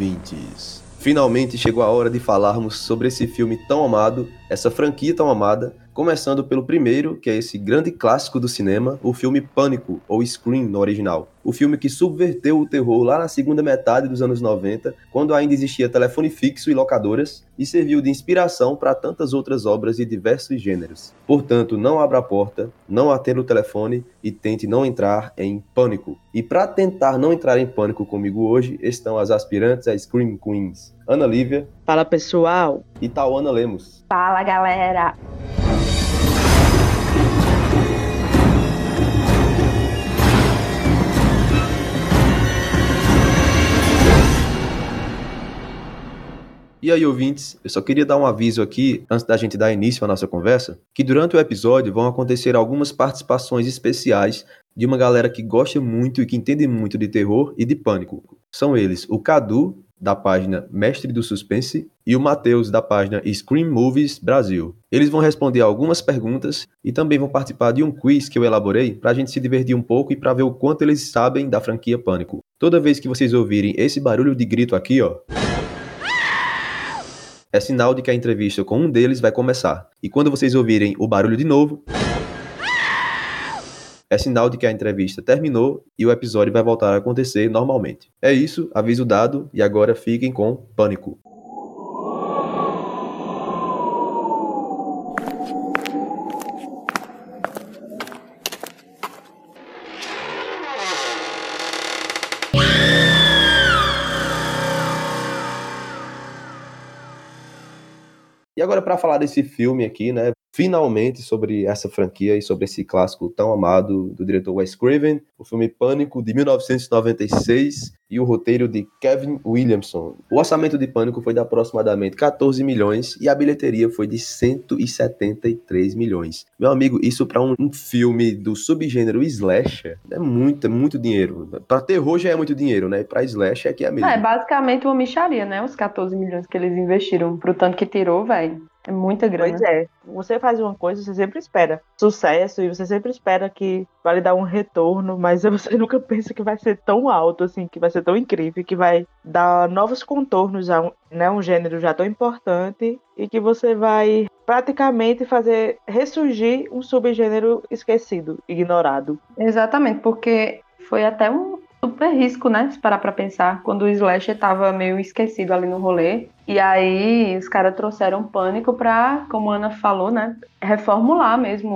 Ouvintes! Finalmente chegou a hora de falarmos sobre esse filme tão amado, essa franquia tão amada, começando pelo primeiro, que é esse grande clássico do cinema, o filme Pânico, ou Scream no original. O filme que subverteu o terror lá na segunda metade dos anos 90, quando ainda existia telefone fixo e locadoras, e serviu de inspiração para tantas outras obras de diversos gêneros. Portanto, não abra a porta, não atenda o telefone e tente não entrar em pânico. E para tentar não entrar em pânico comigo hoje estão as aspirantes a Scream Queens, Ana Lívia. Fala pessoal. E Tauana Lemos. Fala galera. E aí, ouvintes, eu só queria dar um aviso aqui, antes da gente dar início à nossa conversa, que durante o episódio vão acontecer algumas participações especiais de uma galera que gosta muito e que entende muito de terror e de pânico. São eles o Cadu, da página Mestre do Suspense, e o Matheus, da página Scream Movies Brasil. Eles vão responder algumas perguntas e também vão participar de um quiz que eu elaborei para a gente se divertir um pouco e para ver o quanto eles sabem da franquia Pânico. Toda vez que vocês ouvirem esse barulho de grito aqui, ó é sinal de que a entrevista com um deles vai começar. E quando vocês ouvirem o barulho de novo, é sinal de que a entrevista terminou e o episódio vai voltar a acontecer normalmente. É isso, aviso dado e agora fiquem com Pânico. Agora, para falar desse filme aqui, né? Finalmente sobre essa franquia e sobre esse clássico tão amado do diretor Wes Craven, o filme Pânico de 1996 e o roteiro de Kevin Williamson. O orçamento de Pânico foi de aproximadamente 14 milhões e a bilheteria foi de 173 milhões. Meu amigo, isso para um, filme do subgênero slasher é muito, é muito dinheiro. Para terror já é muito dinheiro, né? Para slasher é que é mesmo. É basicamente uma micharia, né? Os 14 milhões que eles investiram pro tanto que tirou, velho. É muita grana. Pois é. Você faz uma coisa, você sempre espera sucesso e você sempre espera que vai lhe dar um retorno, mas você nunca pensa que vai ser tão alto, assim, que vai ser tão incrível, que vai dar novos contornos a um, né, um gênero já tão importante e que você vai praticamente fazer ressurgir um subgênero esquecido, ignorado. Exatamente, porque foi até um super risco, né? Se parar pra pensar, quando o Slasher tava meio esquecido ali no rolê. E aí os caras trouxeram pânico pra, como a Ana falou, né? Reformular mesmo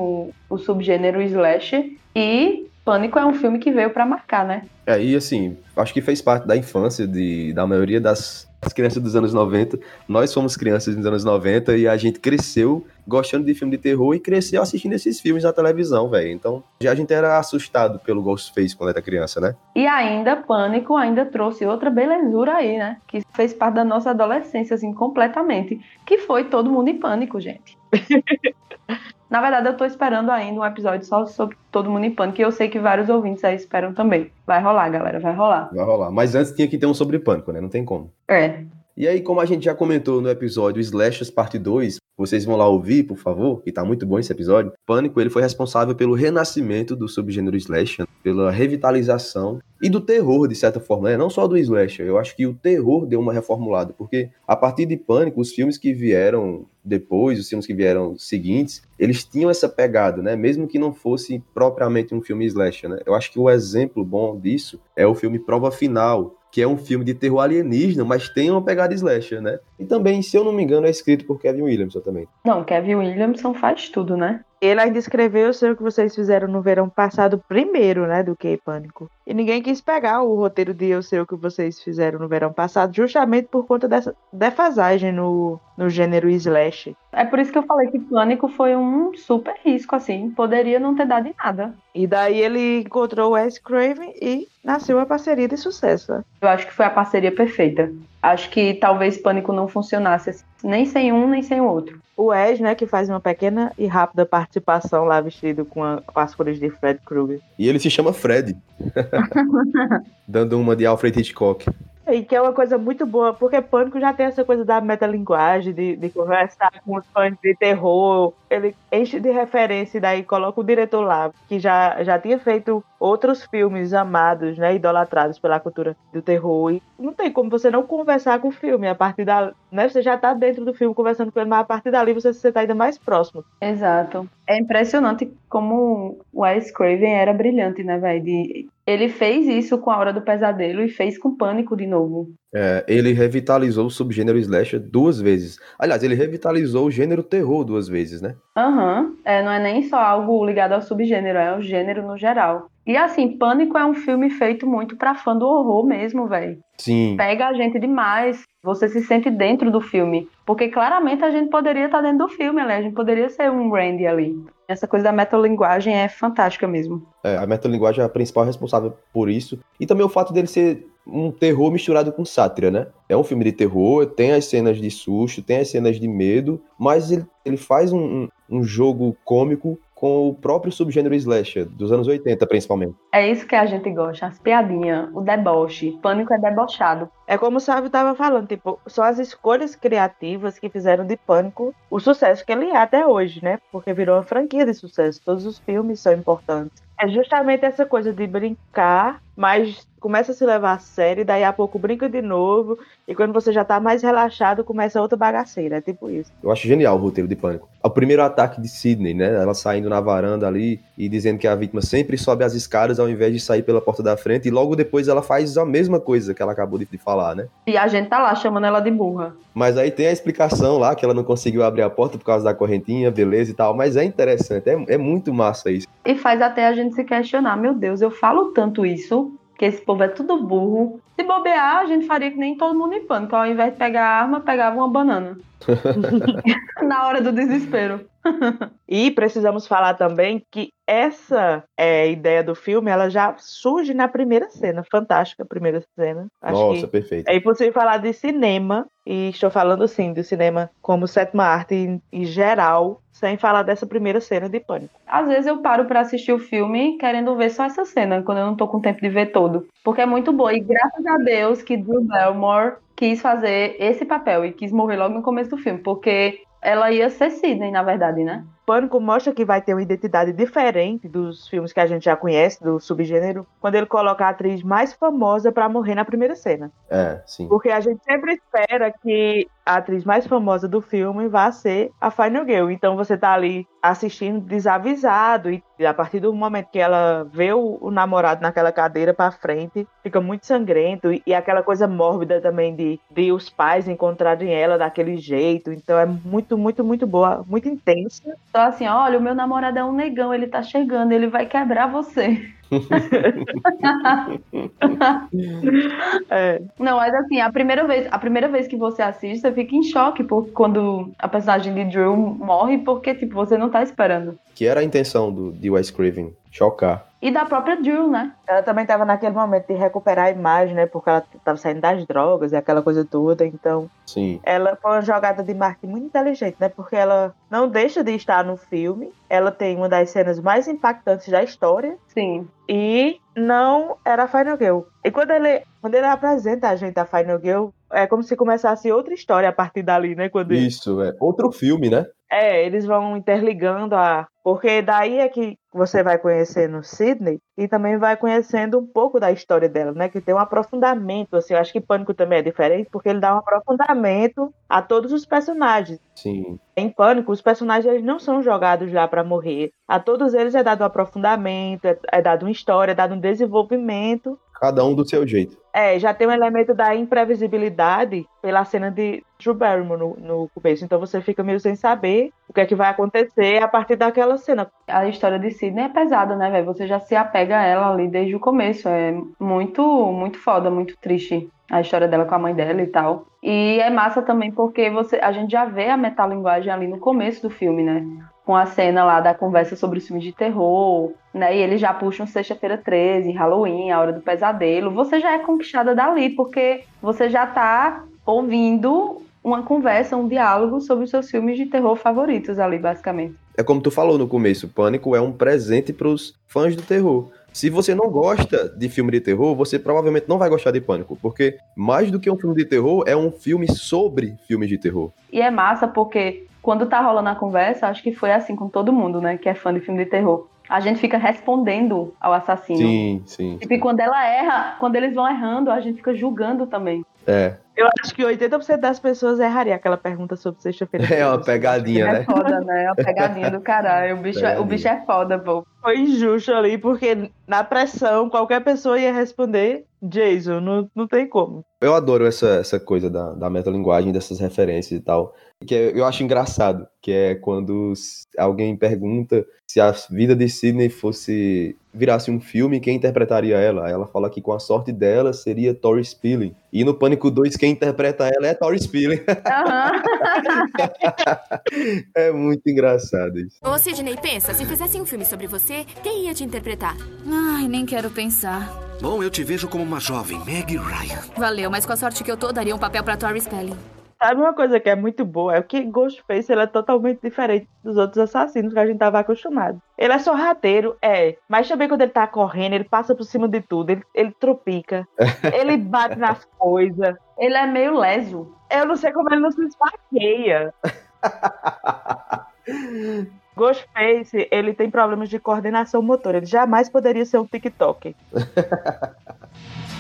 o, o subgênero Slasher. E Pânico é um filme que veio para marcar, né? É, e assim, acho que fez parte da infância de, da maioria das as crianças dos anos 90. Nós fomos crianças dos anos 90 e a gente cresceu gostando de filme de terror e cresceu assistindo esses filmes na televisão, velho. Então, já a gente era assustado pelo Ghostface quando era criança, né? E ainda Pânico ainda trouxe outra belezura aí, né? Que fez parte da nossa adolescência assim completamente, que foi Todo Mundo em Pânico, gente. Na verdade, eu tô esperando ainda um episódio só sobre Todo Mundo em Pânico, e eu sei que vários ouvintes aí esperam também. Vai rolar, galera, vai rolar. Vai rolar. Mas antes tinha que ter um sobre Pânico, né? Não tem como. É. E aí, como a gente já comentou no episódio Slashers Parte 2, vocês vão lá ouvir, por favor, que tá muito bom esse episódio. Pânico, ele foi responsável pelo renascimento do subgênero slasher, pela revitalização e do terror, de certa forma, né? não só do slasher. Eu acho que o terror deu uma reformulada, porque a partir de Pânico, os filmes que vieram depois, os filmes que vieram seguintes, eles tinham essa pegada, né? Mesmo que não fosse propriamente um filme slasher, né? Eu acho que o exemplo bom disso é o filme Prova Final, que é um filme de terror alienígena, mas tem uma pegada slasher, né? E também, se eu não me engano, é escrito por Kevin Williamson também. Não, Kevin Williamson faz tudo, né? Ele ainda escreveu o que vocês fizeram no verão passado primeiro, né, do que Pânico. E ninguém quis pegar o roteiro de Eu Sei o que vocês fizeram no verão passado, justamente por conta dessa defasagem no, no gênero slash. É por isso que eu falei que Pânico foi um super risco, assim. Poderia não ter dado em nada. E daí ele encontrou o Wes Craven e nasceu a parceria de sucesso. Eu acho que foi a parceria perfeita. Acho que talvez Pânico não funcionasse assim, nem sem um, nem sem o outro o Ed, né, que faz uma pequena e rápida participação lá vestido com, a, com as cores de Fred Krueger. E ele se chama Fred. Dando uma de Alfred Hitchcock. E que é uma coisa muito boa, porque Pânico já tem essa coisa da metalinguagem, de, de conversar com os fãs de terror. Ele enche de referência e daí coloca o diretor lá, que já, já tinha feito outros filmes amados, né, idolatrados pela cultura do terror. E não tem como você não conversar com o filme. A partir da. Né, você já tá dentro do filme conversando com ele, mas a partir dali você se tá ainda mais próximo. Exato. É impressionante como o Wes Craven era brilhante, né, velho? Ele fez isso com A Hora do Pesadelo e fez com Pânico de novo. É, ele revitalizou o subgênero slasher duas vezes. Aliás, ele revitalizou o gênero terror duas vezes, né? Aham. Uhum. É, não é nem só algo ligado ao subgênero, é o gênero no geral. E assim, Pânico é um filme feito muito pra fã do horror mesmo, velho. Sim. Pega a gente demais. Você se sente dentro do filme. Porque claramente a gente poderia estar dentro do filme, né? A gente poderia ser um Randy ali. Essa coisa da metalinguagem é fantástica mesmo. É, a metalinguagem é a principal responsável por isso. E também o fato dele ser um terror misturado com sátira, né? É um filme de terror, tem as cenas de susto, tem as cenas de medo, mas ele, ele faz um, um, jogo cômico com o próprio subgênero slasher, dos anos 80 principalmente. É isso que a gente gosta, as piadinhas, o deboche. Pânico é debochado. É como o Sávio estava falando, tipo, são as escolhas criativas que fizeram de Pânico o sucesso que ele é até hoje, né? Porque virou uma franquia de sucesso. Todos os filmes são importantes. É justamente essa coisa de brincar, mas começa a se levar a sério, daí a pouco brinca de novo, e quando você já tá mais relaxado, começa outra bagaceira. É tipo isso. Eu acho genial o roteiro de Pânico. O primeiro ataque de Sidney, né? Ela saindo na varanda ali e dizendo que a vítima sempre sobe as escadas ao invés de sair pela porta da frente, e logo depois ela faz a mesma coisa que ela acabou de falar, né? E a gente tá lá chamando ela de burra. Mas aí tem a explicação lá que ela não conseguiu abrir a porta por causa da correntinha, beleza e tal, mas é interessante, é, é muito massa isso. E faz até a gente se questionar, meu Deus, eu falo tanto isso, que esse povo é tudo burro. Se bobear, a gente faria que nem todo mundo em pânico. Ao invés de pegar a arma, pegava uma banana. Na hora do desespero. e precisamos falar também que essa é, ideia do filme ela já surge na primeira cena, fantástica a primeira cena. Acho Nossa, perfeito. É impossível falar de cinema, e estou falando sim do cinema como sétima arte em, em geral, sem falar dessa primeira cena de pânico. Às vezes eu paro para assistir o filme querendo ver só essa cena, quando eu não tô com tempo de ver todo. Porque é muito boa. E graças a Deus que Drew Barrymore quis fazer esse papel e quis morrer logo no começo do filme, porque ela ia ser Sidney, na verdade, né? Pânico mostra que vai ter uma identidade diferente dos filmes que a gente já conhece, do subgênero, quando ele coloca a atriz mais famosa para morrer na primeira cena. É, sim. Porque a gente sempre espera que a atriz mais famosa do filme vá ser a Final Girl. Então você tá ali assistindo desavisado e a partir do momento que ela vê o, o namorado naquela cadeira para frente, fica muito sangrento e, e, aquela coisa mórbida também de, de os pais encontrarem ela daquele jeito. Então é muito, muito, muito boa, muito intensa. Então assim, olha, o meu namorado é um negão, ele tá chegando, ele vai quebrar você. é. Não, mas assim, a primeira vez, a primeira vez que você assiste, você fica em choque por quando a personagem de Drew morre, porque tipo, você não tá esperando. Que era a intenção do de Wes Craven, chocar e da própria Drew, né? Ela também estava naquele momento de recuperar a imagem, né? Porque ela estava saindo das drogas e aquela coisa toda. Então, Sim. ela foi uma jogada de marketing muito inteligente, né? Porque ela não deixa de estar no filme. Ela tem uma das cenas mais impactantes da história. Sim. E não era a Final Girl. E quando ele, quando ele apresenta a gente a Final Girl, é como se começasse outra história a partir dali, né? Quando Isso, é outro filme, né? É, eles vão interligando a. Porque daí é que você vai conhecendo Sidney e também vai conhecendo um pouco da história dela, né? Que tem um aprofundamento, assim. Eu acho que Pânico também é diferente, porque ele dá um aprofundamento a todos os personagens. Sim. Em Pânico, os personagens eles não são jogados já para morrer. A todos eles é dado um aprofundamento, é, é dado uma história, é dado um desenvolvimento cada um do seu jeito. É, já tem um elemento da imprevisibilidade pela cena de Drew Barrymore no, no começo. Então você fica meio sem saber o que é que vai acontecer a partir daquela cena. A história de Sidney é pesada, né, velho? Você já se apega a ela ali desde o começo. É muito, muito foda, muito triste a história dela com a mãe dela e tal. E é massa também porque você, a gente já vê a metalinguagem ali no começo do filme, né? Com a cena lá da conversa sobre os filmes de terror, né? E eles já puxam Sexta-feira 13, Halloween, A Hora do Pesadelo. Você já é conquistada dali, porque você já tá ouvindo uma conversa, um diálogo sobre os seus filmes de terror favoritos ali, basicamente. É como tu falou no começo, Pânico é um presente para os fãs do terror Se você não gosta de filme de terror, você provavelmente não vai gostar de Pânico, porque mais do que um filme de terror, é um filme sobre filmes de terror. E é massa porque quando tá rolando a conversa, acho que foi assim com todo mundo, né, que é fã de filme de terror. A gente fica respondendo ao assassino. Sim, sim. Tipo, e quando ela erra, quando eles vão errando, a gente fica julgando também. É. Eu acho que 80% das pessoas erraria aquela pergunta sobre sexta-feira. É uma pegadinha, É né? foda, né? É uma pegadinha do caralho. O bicho, é, o bicho é foda, pô. Foi injusto ali, porque na pressão qualquer pessoa ia responder Jason, não, não tem como. Eu adoro essa, essa coisa da, da metalinguagem, dessas referências e tal. Que é- eu acho engraçado, que é quando alguém pergunta se a vida de Sidney fosse virasse um filme, quem interpretaria ela? Ela fala que com a sorte dela seria Tori Spelling. E no Pânico 2, quem interpreta ela é Tori Spelling. Aham. é muito engraçado isso. Ô, Sidney, pensa, se fizessem um filme sobre você, quem ia te interpretar? Ai, nem quero pensar. Bom, eu te vejo como uma jovem Meg Ryan. Valeu, mas com a sorte que eu tô, daria um papel pra Tori Spelling. Sabe uma coisa que é muito boa? É que Ghostface ele é totalmente diferente dos outros assassinos que a gente tava acostumado. Ele é sorrateiro, é. Mas também quando ele tá correndo, ele passa por cima de tudo, ele, ele tropica, ele bate nas coisas. Ele é meio leso. Eu não sei como ele não se esfaqueia. Ghostface, ele tem problemas de coordenação motora. Ele jamais poderia ser um TikTok.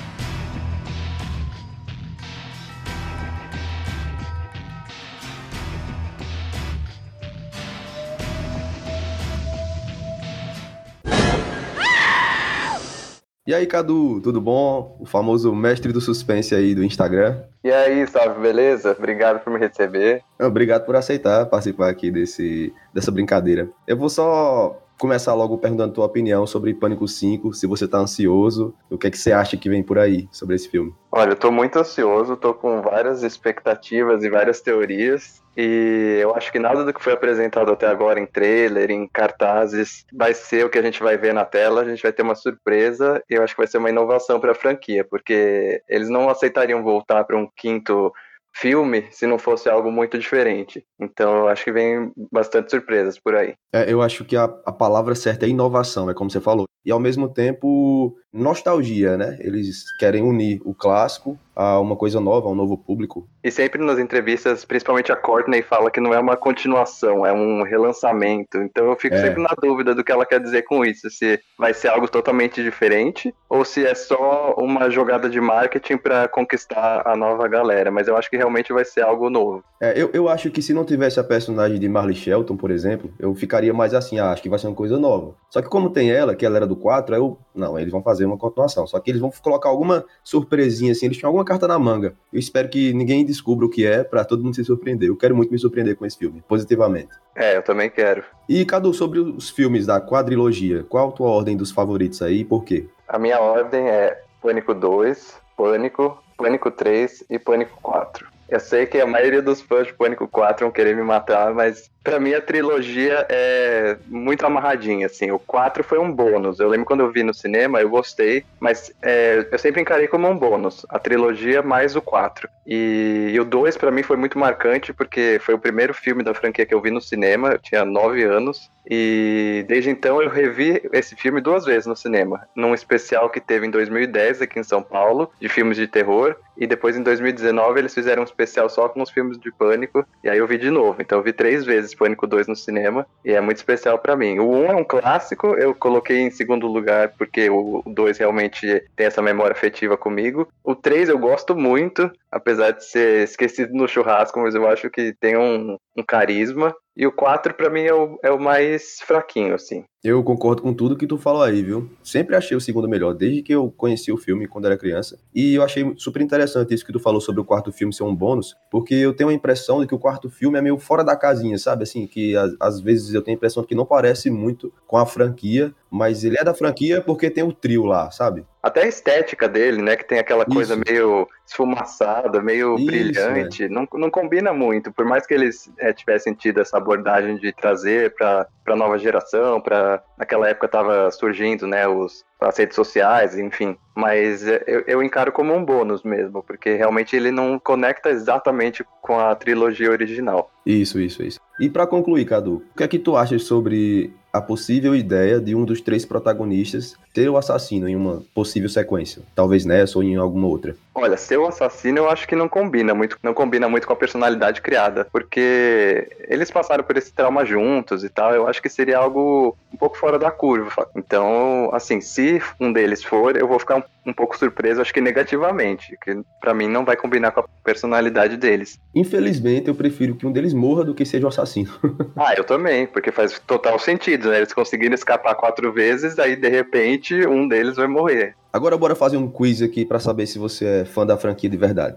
E aí, Cadu, tudo bom? O famoso mestre do suspense aí do Instagram. E aí, salve, beleza? Obrigado por me receber. Obrigado por aceitar participar aqui desse, dessa brincadeira. Eu vou só começar logo perguntando tua opinião sobre Pânico 5, se você tá ansioso, o que é que você acha que vem por aí sobre esse filme? Olha, eu tô muito ansioso, tô com várias expectativas e várias teorias. E eu acho que nada do que foi apresentado até agora em trailer, em cartazes, vai ser o que a gente vai ver na tela. A gente vai ter uma surpresa e eu acho que vai ser uma inovação para a franquia, porque eles não aceitariam voltar para um quinto filme se não fosse algo muito diferente. Então eu acho que vem bastante surpresas por aí. É, eu acho que a, a palavra certa é inovação, é como você falou. E ao mesmo tempo, nostalgia, né? Eles querem unir o clássico a uma coisa nova, a um novo público. E sempre nas entrevistas, principalmente a Courtney fala que não é uma continuação, é um relançamento. Então eu fico É. sempre na dúvida do que ela quer dizer com isso, se vai ser algo totalmente diferente ou se é só uma jogada de marketing para conquistar a nova galera. Mas eu acho que realmente vai ser algo novo. É, eu, eu acho que se não tivesse a personagem de Marley Shelton, por exemplo, eu ficaria mais assim, ah, acho que vai ser uma coisa nova. Só que como tem ela, que ela era do 4, aí eu, não, eles vão fazer uma continuação. Só que eles vão colocar alguma surpresinha assim, eles tinham alguma carta na manga. Eu espero que ninguém descubra o que é pra todo mundo se surpreender. Eu quero muito me surpreender com esse filme, positivamente. É, eu também quero. E Cadu, sobre os filmes da quadrilogia, qual a tua ordem dos favoritos aí e por quê? A minha ordem é Pânico 2, Pânico, Pânico 3 e Pânico 4. Eu sei que a maioria dos fãs de Pânico 4 vão querer me matar, mas pra mim a trilogia é muito amarradinha, assim. O 4 foi um bônus. Eu lembro quando eu vi no cinema, eu gostei, mas é, eu sempre encarei como um bônus. A trilogia mais o 4. E, e o 2 pra mim foi muito marcante, porque foi o primeiro filme da franquia que eu vi no cinema, eu tinha 9 anos. E desde então eu revi esse filme duas vezes no cinema. Num especial que teve em 2010 aqui em São Paulo, de filmes de terror. E depois em 2019 eles fizeram um especial só com os filmes de pânico. E aí eu vi de novo. Então eu vi três vezes Pânico 2 no cinema. E é muito especial pra mim. O 1 é um clássico, eu coloquei em segundo lugar porque o 2 realmente tem essa memória afetiva comigo. O 3 eu gosto muito, apesar de ser esquecido no churrasco, mas eu acho que tem um, um carisma. E o 4 pra mim é o, é o mais fraquinho, assim. Eu concordo com tudo que tu falou aí, viu? Sempre achei o segundo melhor, desde que eu conheci o filme quando era criança. E eu achei super interessante isso que tu falou sobre o quarto filme ser um bônus, porque eu tenho a impressão de que o quarto filme é meio fora da casinha, sabe? Assim, que às, às vezes eu tenho a impressão de que não parece muito com a franquia, mas ele é da franquia porque tem o trio lá, sabe? Até a estética dele, né? Que tem aquela coisa Isso. meio esfumaçada, meio Isso, brilhante. Não, não combina muito. Por mais que eles é, tivessem tido essa abordagem de trazer para a nova geração, para naquela época tava surgindo, né? Os, as redes sociais, enfim. Mas é, eu, eu encaro como um bônus mesmo, porque realmente ele não conecta exatamente com a trilogia original. Isso, isso, isso. E pra concluir, Cadu, o que é que tu achas sobre a possível ideia de um dos três protagonistas ser o assassino em uma possível sequência. Talvez nessa ou em alguma outra. Olha, ser o assassino eu acho que não combina muito, não combina muito com a personalidade criada, porque eles passaram por esse trauma juntos e tal, eu acho que seria algo um pouco fora da curva. Então, assim, se um deles for, eu vou ficar um, um pouco surpreso, acho que negativamente, que para mim não vai combinar com a personalidade deles. Infelizmente, eu prefiro que um deles morra do que seja o assassino. ah, eu também, porque faz total sentido, né? Eles conseguiram escapar quatro vezes, daí de repente um deles vai morrer. Agora bora fazer um quiz aqui para saber se você é fã da franquia de verdade.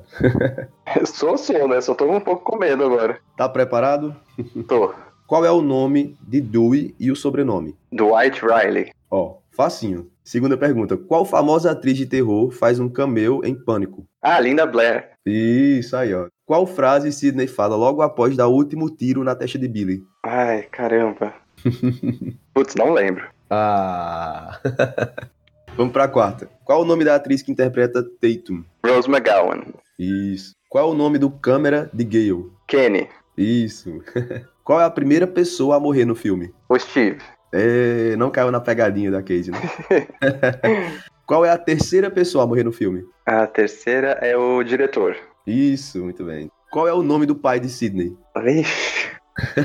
sou sim, né? Só tô um pouco com medo agora. Tá preparado? Tô. Qual é o nome de Dewey e o sobrenome? Dwight Riley. Ó, facinho. Segunda pergunta. Qual famosa atriz de terror faz um cameo em Pânico? Ah, Linda Blair. Isso aí, ó. Qual frase Sidney fala logo após dar o último tiro na testa de Billy? Ai, caramba. Putz, não lembro. Ah. Vamos pra quarta. Qual o nome da atriz que interpreta Tatum? Rose McGowan. Isso. Qual é o nome do câmera de Gale? Kenny. Isso. Qual é a primeira pessoa a morrer no filme? O Steve. É, não caiu na pegadinha da Casey, né? Qual é a terceira pessoa a morrer no filme? A terceira é o diretor. Isso, muito bem. Qual é o nome do pai de Sidney? Ixi.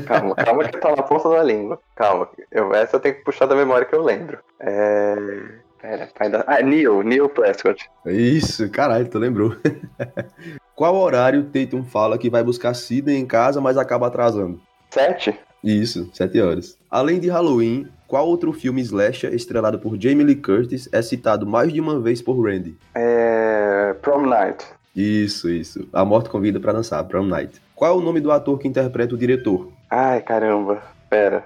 Calma, calma que tá na ponta da língua. Calma. Eu, essa eu tenho que puxar da memória que eu lembro. É. Pera, pai da. Ah, Neil, Neil Prescott. Isso, caralho, tu lembrou. Qual horário Tatum fala que vai buscar Sidney em casa, mas acaba atrasando? Sete? Isso, sete horas. Além de Halloween, qual outro filme slasher estrelado por Jamie Lee Curtis é citado mais de uma vez por Randy? É. Prom Night. Isso, isso. A morte convida para dançar, Prom Night. Qual é o nome do ator que interpreta o diretor? Ai, caramba. Pera.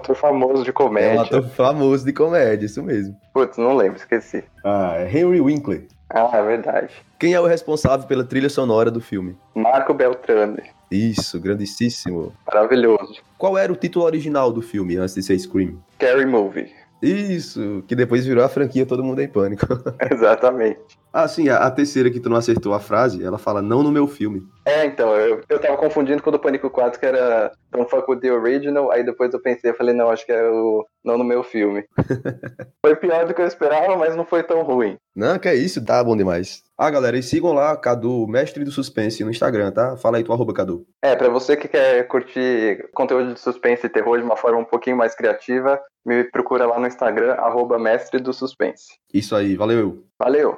Ator famoso de comédia. É um ator famoso de comédia, isso mesmo. Putz, não lembro, esqueci. Ah, é Henry Winkler. Ah, é verdade. Quem é o responsável pela trilha sonora do filme? Marco Beltrame. Isso, grandíssimo. Maravilhoso. Qual era o título original do filme antes de ser Scream? Scary Movie. Isso, que depois virou a franquia Todo Mundo em Pânico. Exatamente. Ah, sim, a, a, terceira que tu não acertou a frase, ela fala não no meu filme. É, então, eu, eu tava confundindo com o do Pânico 4, que era Don't Fuck With The Original, aí depois eu pensei, eu falei, não, acho que é o não no meu filme. foi pior do que eu esperava, mas não foi tão ruim. Não, que é isso, tá bom demais. Ah, galera, e sigam lá Cadu, mestre do suspense, no Instagram, tá? Fala aí tu arroba Cadu. É, pra você que quer curtir conteúdo de suspense e terror de uma forma um pouquinho mais criativa, me procura lá no Instagram, arroba mestre do suspense. Isso aí, valeu. Valeu.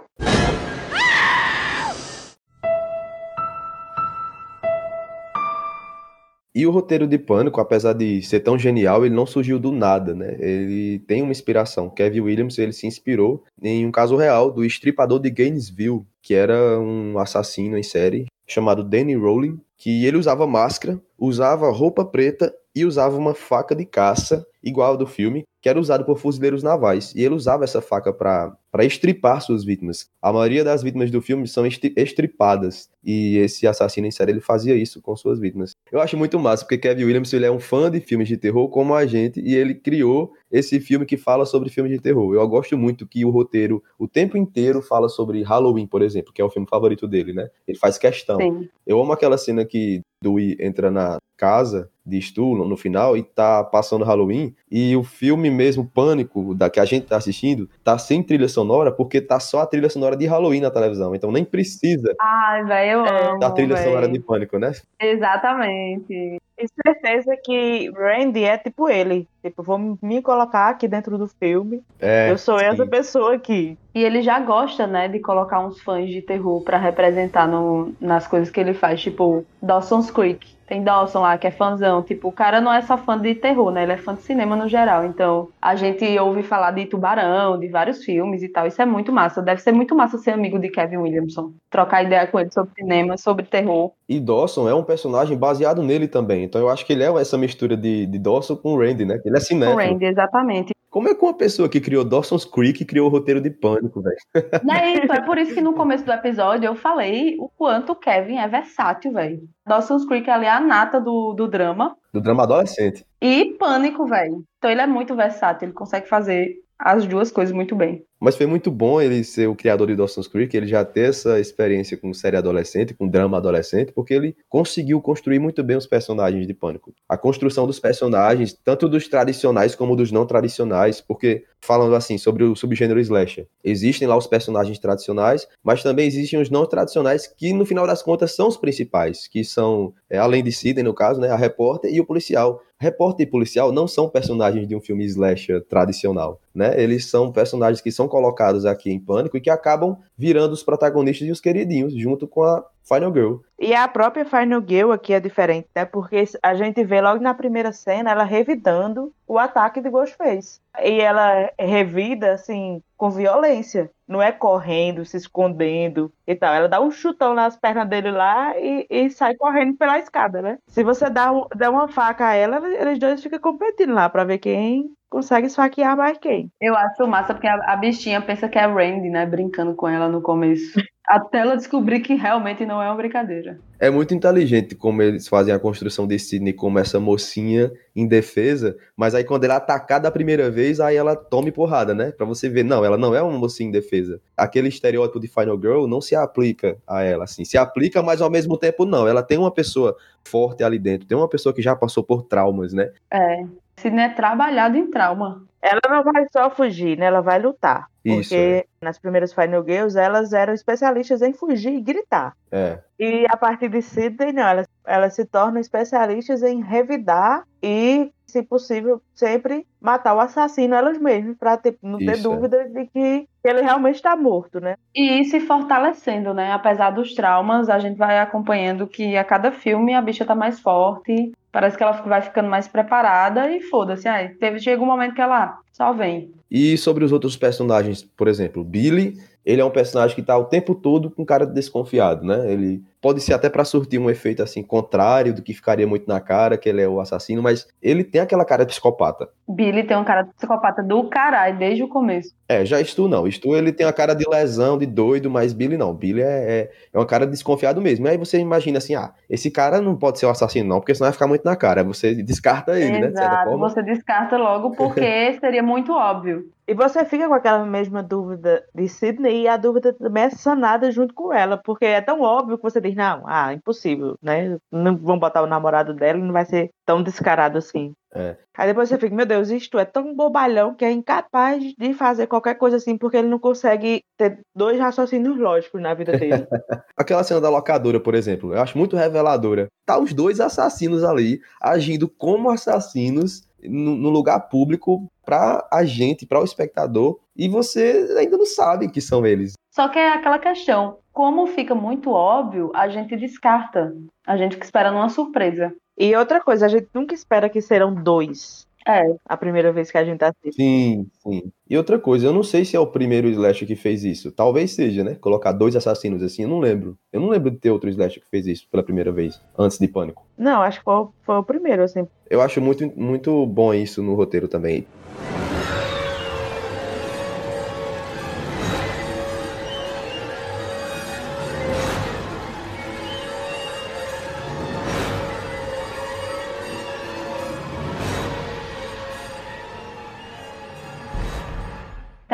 E o roteiro de Pânico, apesar de ser tão genial, ele não surgiu do nada, né? Ele tem uma inspiração. Kevin Williams, ele se inspirou em um caso real do estripador de Gainesville, que era um assassino em série chamado Danny Rowling, que ele usava máscara, usava roupa preta e usava uma faca de caça igual ao do filme, que era usado por fuzileiros navais. E ele usava essa faca para estripar suas vítimas. A maioria das vítimas do filme são estripadas. E esse assassino em série ele fazia isso com suas vítimas. Eu acho muito massa, porque Kevin Williams ele é um fã de filmes de terror como a gente, e ele criou esse filme que fala sobre filmes de terror. Eu gosto muito que o roteiro, o tempo inteiro, fala sobre Halloween, por exemplo, que é o filme favorito dele, né? Ele faz questão. Sim. Eu amo aquela cena que Dewey entra na casa de Stu no final e tá passando Halloween e o filme mesmo Pânico da que a gente tá assistindo tá sem trilha sonora porque tá só a trilha sonora de Halloween na televisão então nem precisa Ai, velho, eu amo. da trilha véio. sonora de Pânico né Exatamente. E certeza que Randy é tipo ele. Tipo, vou me colocar aqui dentro do filme. é, eu sou sim. essa pessoa aqui. E ele já gosta, né, de colocar uns fãs de terror pra representar no, nas coisas que ele faz, tipo Dawson's Creek. Tem Dawson lá que é fãzão. Tipo, o cara não é só fã de terror, né? Ele é fã de cinema no geral. Então, a gente ouve falar de Tubarão, de vários filmes e tal. Isso é muito massa. Deve ser muito massa ser amigo de Kevin Williamson. Trocar ideia com ele sobre cinema, sobre terror. e Dawson é um personagem baseado nele também então eu acho que ele é essa mistura de, de Dawson com o Randy né ele é cinéfilo Randy, exatamente. como é que uma pessoa que criou Dawson's Creek criou o roteiro de Pânico velho Não é isso, é por isso que no começo do episódio eu falei o quanto o Kevin é versátil, velho. Dawson's Creek ali é a nata do, do drama. do drama adolescente E pânico, velho. Então ele é muito versátil, ele consegue fazer as duas coisas muito bem. Mas foi muito bom ele ser o criador de Dawson's Creek, ele já ter essa experiência com série adolescente, com drama adolescente, porque ele conseguiu construir muito bem os personagens de Pânico. A construção dos personagens, tanto dos tradicionais como dos não tradicionais, porque falando assim sobre o subgênero slasher, existem lá os personagens tradicionais, mas também existem os não tradicionais que no final das contas são os principais, que são, é, além de Sidney no caso, né, a repórter e o policial. Repórter e policial não são personagens de um filme slasher tradicional, né? Eles são personagens que são colocados aqui em Pânico e que acabam virando os protagonistas e os queridinhos, junto com a Final Girl. E a própria Final Girl aqui é diferente, né? Porque a gente vê logo na primeira cena ela revidando o ataque de Ghostface. E ela revida, assim, com violência. Não é correndo, se escondendo e tal. Ela dá um chutão nas pernas dele lá e, e sai correndo pela escada, né? Se você dá, der uma faca a ela, eles dois ficam competindo lá pra ver quem consegue esfaquear mais quem. Eu acho massa porque a, a bichinha pensa que é Randy, né? Brincando com ela no começo. Até ela descobrir que realmente não é uma brincadeira. É muito inteligente como eles fazem a construção de Sidney como essa mocinha indefesa, mas aí quando ela é atacada a primeira vez, aí ela tome porrada, né? Pra você ver, não, ela não é uma mocinha indefesa. Aquele estereótipo de Final Girl não se aplica a ela, assim. Se aplica, mas ao mesmo tempo não. Ela tem uma pessoa forte ali dentro, tem uma pessoa que já passou por traumas, né? É. Sidney é trabalhado em trauma. Ela não vai só fugir, né? Ela vai lutar. Isso, Porque é. nas primeiras Final Girls, elas eram especialistas em fugir e gritar. É. E a partir de Sidney, não, elas, elas se tornam especialistas em revidar e, se possível, sempre matar o assassino elas mesmas, pra ter, não ter Isso, é. dúvida de que ele realmente está morto, né? E ir se fortalecendo, né? Apesar dos traumas, a gente vai acompanhando que a cada filme a bicha tá mais forte. Parece que ela vai ficando mais preparada e foda-se. Aí teve, chega um momento que ela só vem. E sobre os outros personagens, por exemplo, Billy, ele é um personagem que tá o tempo todo com cara de desconfiado, né? Ele pode ser até pra surtir um efeito assim contrário do que ficaria muito na cara, que ele é o assassino, mas ele tem aquela cara de psicopata. Billy tem um cara de psicopata do caralho desde o começo. É, já Stu não. Stu ele tem uma cara de lesão, de doido, mas Billy não. Billy é, é, é uma cara de desconfiado mesmo. E aí você imagina assim, ah, esse cara não pode ser o assassino não, porque senão vai ficar muito na cara. Você descarta ele, né? De certa Exato, forma. você descarta logo porque seria muito óbvio. E você fica com aquela mesma dúvida de Sidney e a dúvida também é sanada junto com ela, porque é tão óbvio que você diz, não, ah, impossível, né? Não vão botar o namorado dela e não vai ser tão descarado assim. É. Aí depois você fica, meu Deus, isto é tão bobalhão que é incapaz de fazer qualquer coisa assim, porque ele não consegue ter dois raciocínios lógicos na vida dele. Aquela cena da locadora, por exemplo, eu acho muito reveladora. Tá os dois assassinos ali agindo como assassinos no, no lugar público pra a gente, para o espectador, e você ainda não sabe que são eles. Só que é aquela questão, como fica muito óbvio, a gente descarta. A gente fica esperando uma surpresa. e outra coisa, a gente nunca espera que serão dois É, a primeira vez que a gente assiste. Sim, sim. E outra coisa, eu não sei se é o primeiro slasher que fez isso. Talvez seja, né? Colocar dois assassinos assim, eu não lembro. Eu não lembro de ter outro slasher que fez isso pela primeira vez, antes de Pânico. Não, acho que foi, foi o primeiro, assim. Eu acho muito, muito bom isso no roteiro também.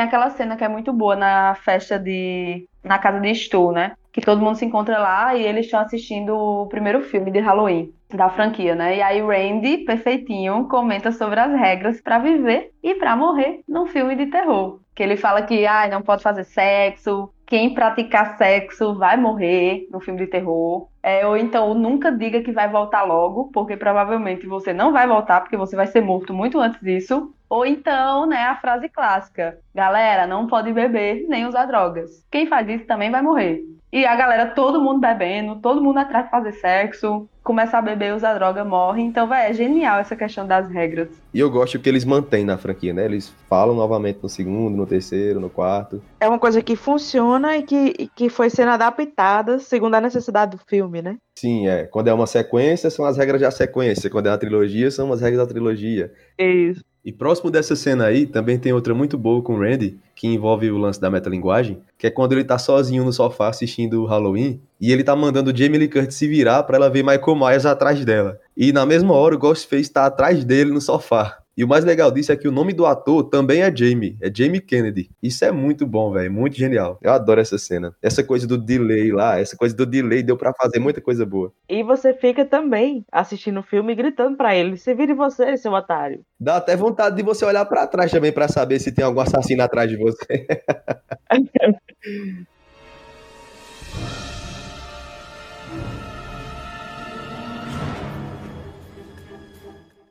Aquela cena que é muito boa na festa de. na casa de Stu, né? Que todo mundo se encontra lá e eles estão assistindo o primeiro filme de Halloween da franquia, né? E aí Randy, perfeitinho, comenta sobre as regras pra viver e pra morrer num filme de terror. Que ele fala que ah, não pode fazer sexo, quem praticar sexo vai morrer no filme de terror. É, ou então nunca diga que vai voltar logo, porque provavelmente você não vai voltar, porque você vai ser morto muito antes disso. Ou então, né, a frase clássica: galera, não pode beber nem usar drogas. Quem faz isso também vai morrer. E a galera, todo mundo bebendo, todo mundo atrás de fazer sexo, começa a beber, usar droga, morre. Então, vai, é genial essa questão das regras. E eu gosto que eles mantêm na franquia, né? Eles falam novamente no segundo, no terceiro, no quarto. É uma coisa que funciona e que, e que foi sendo adaptada segundo a necessidade do filme, né? Sim, é. Quando é uma sequência, são as regras da sequência. Quando é uma trilogia, são as regras da trilogia. Isso. E próximo dessa cena aí, também tem outra muito boa com o Randy, que envolve o lance da metalinguagem, que é quando ele tá sozinho no sofá assistindo o Halloween, e ele tá mandando Jamie Lee Curtis se virar pra ela ver Michael Myers atrás dela. E na mesma hora o Ghostface tá atrás dele no sofá. E o mais legal disso é que o nome do ator também é Jamie, é Jamie Kennedy. Isso é muito bom, velho, muito genial. Eu adoro essa cena. Essa coisa do delay lá, essa coisa do delay deu para fazer muita coisa boa. E você fica também assistindo o filme e gritando para ele: se vire você, seu otário. Dá até vontade de você olhar para trás também para saber se tem algum assassino atrás de você.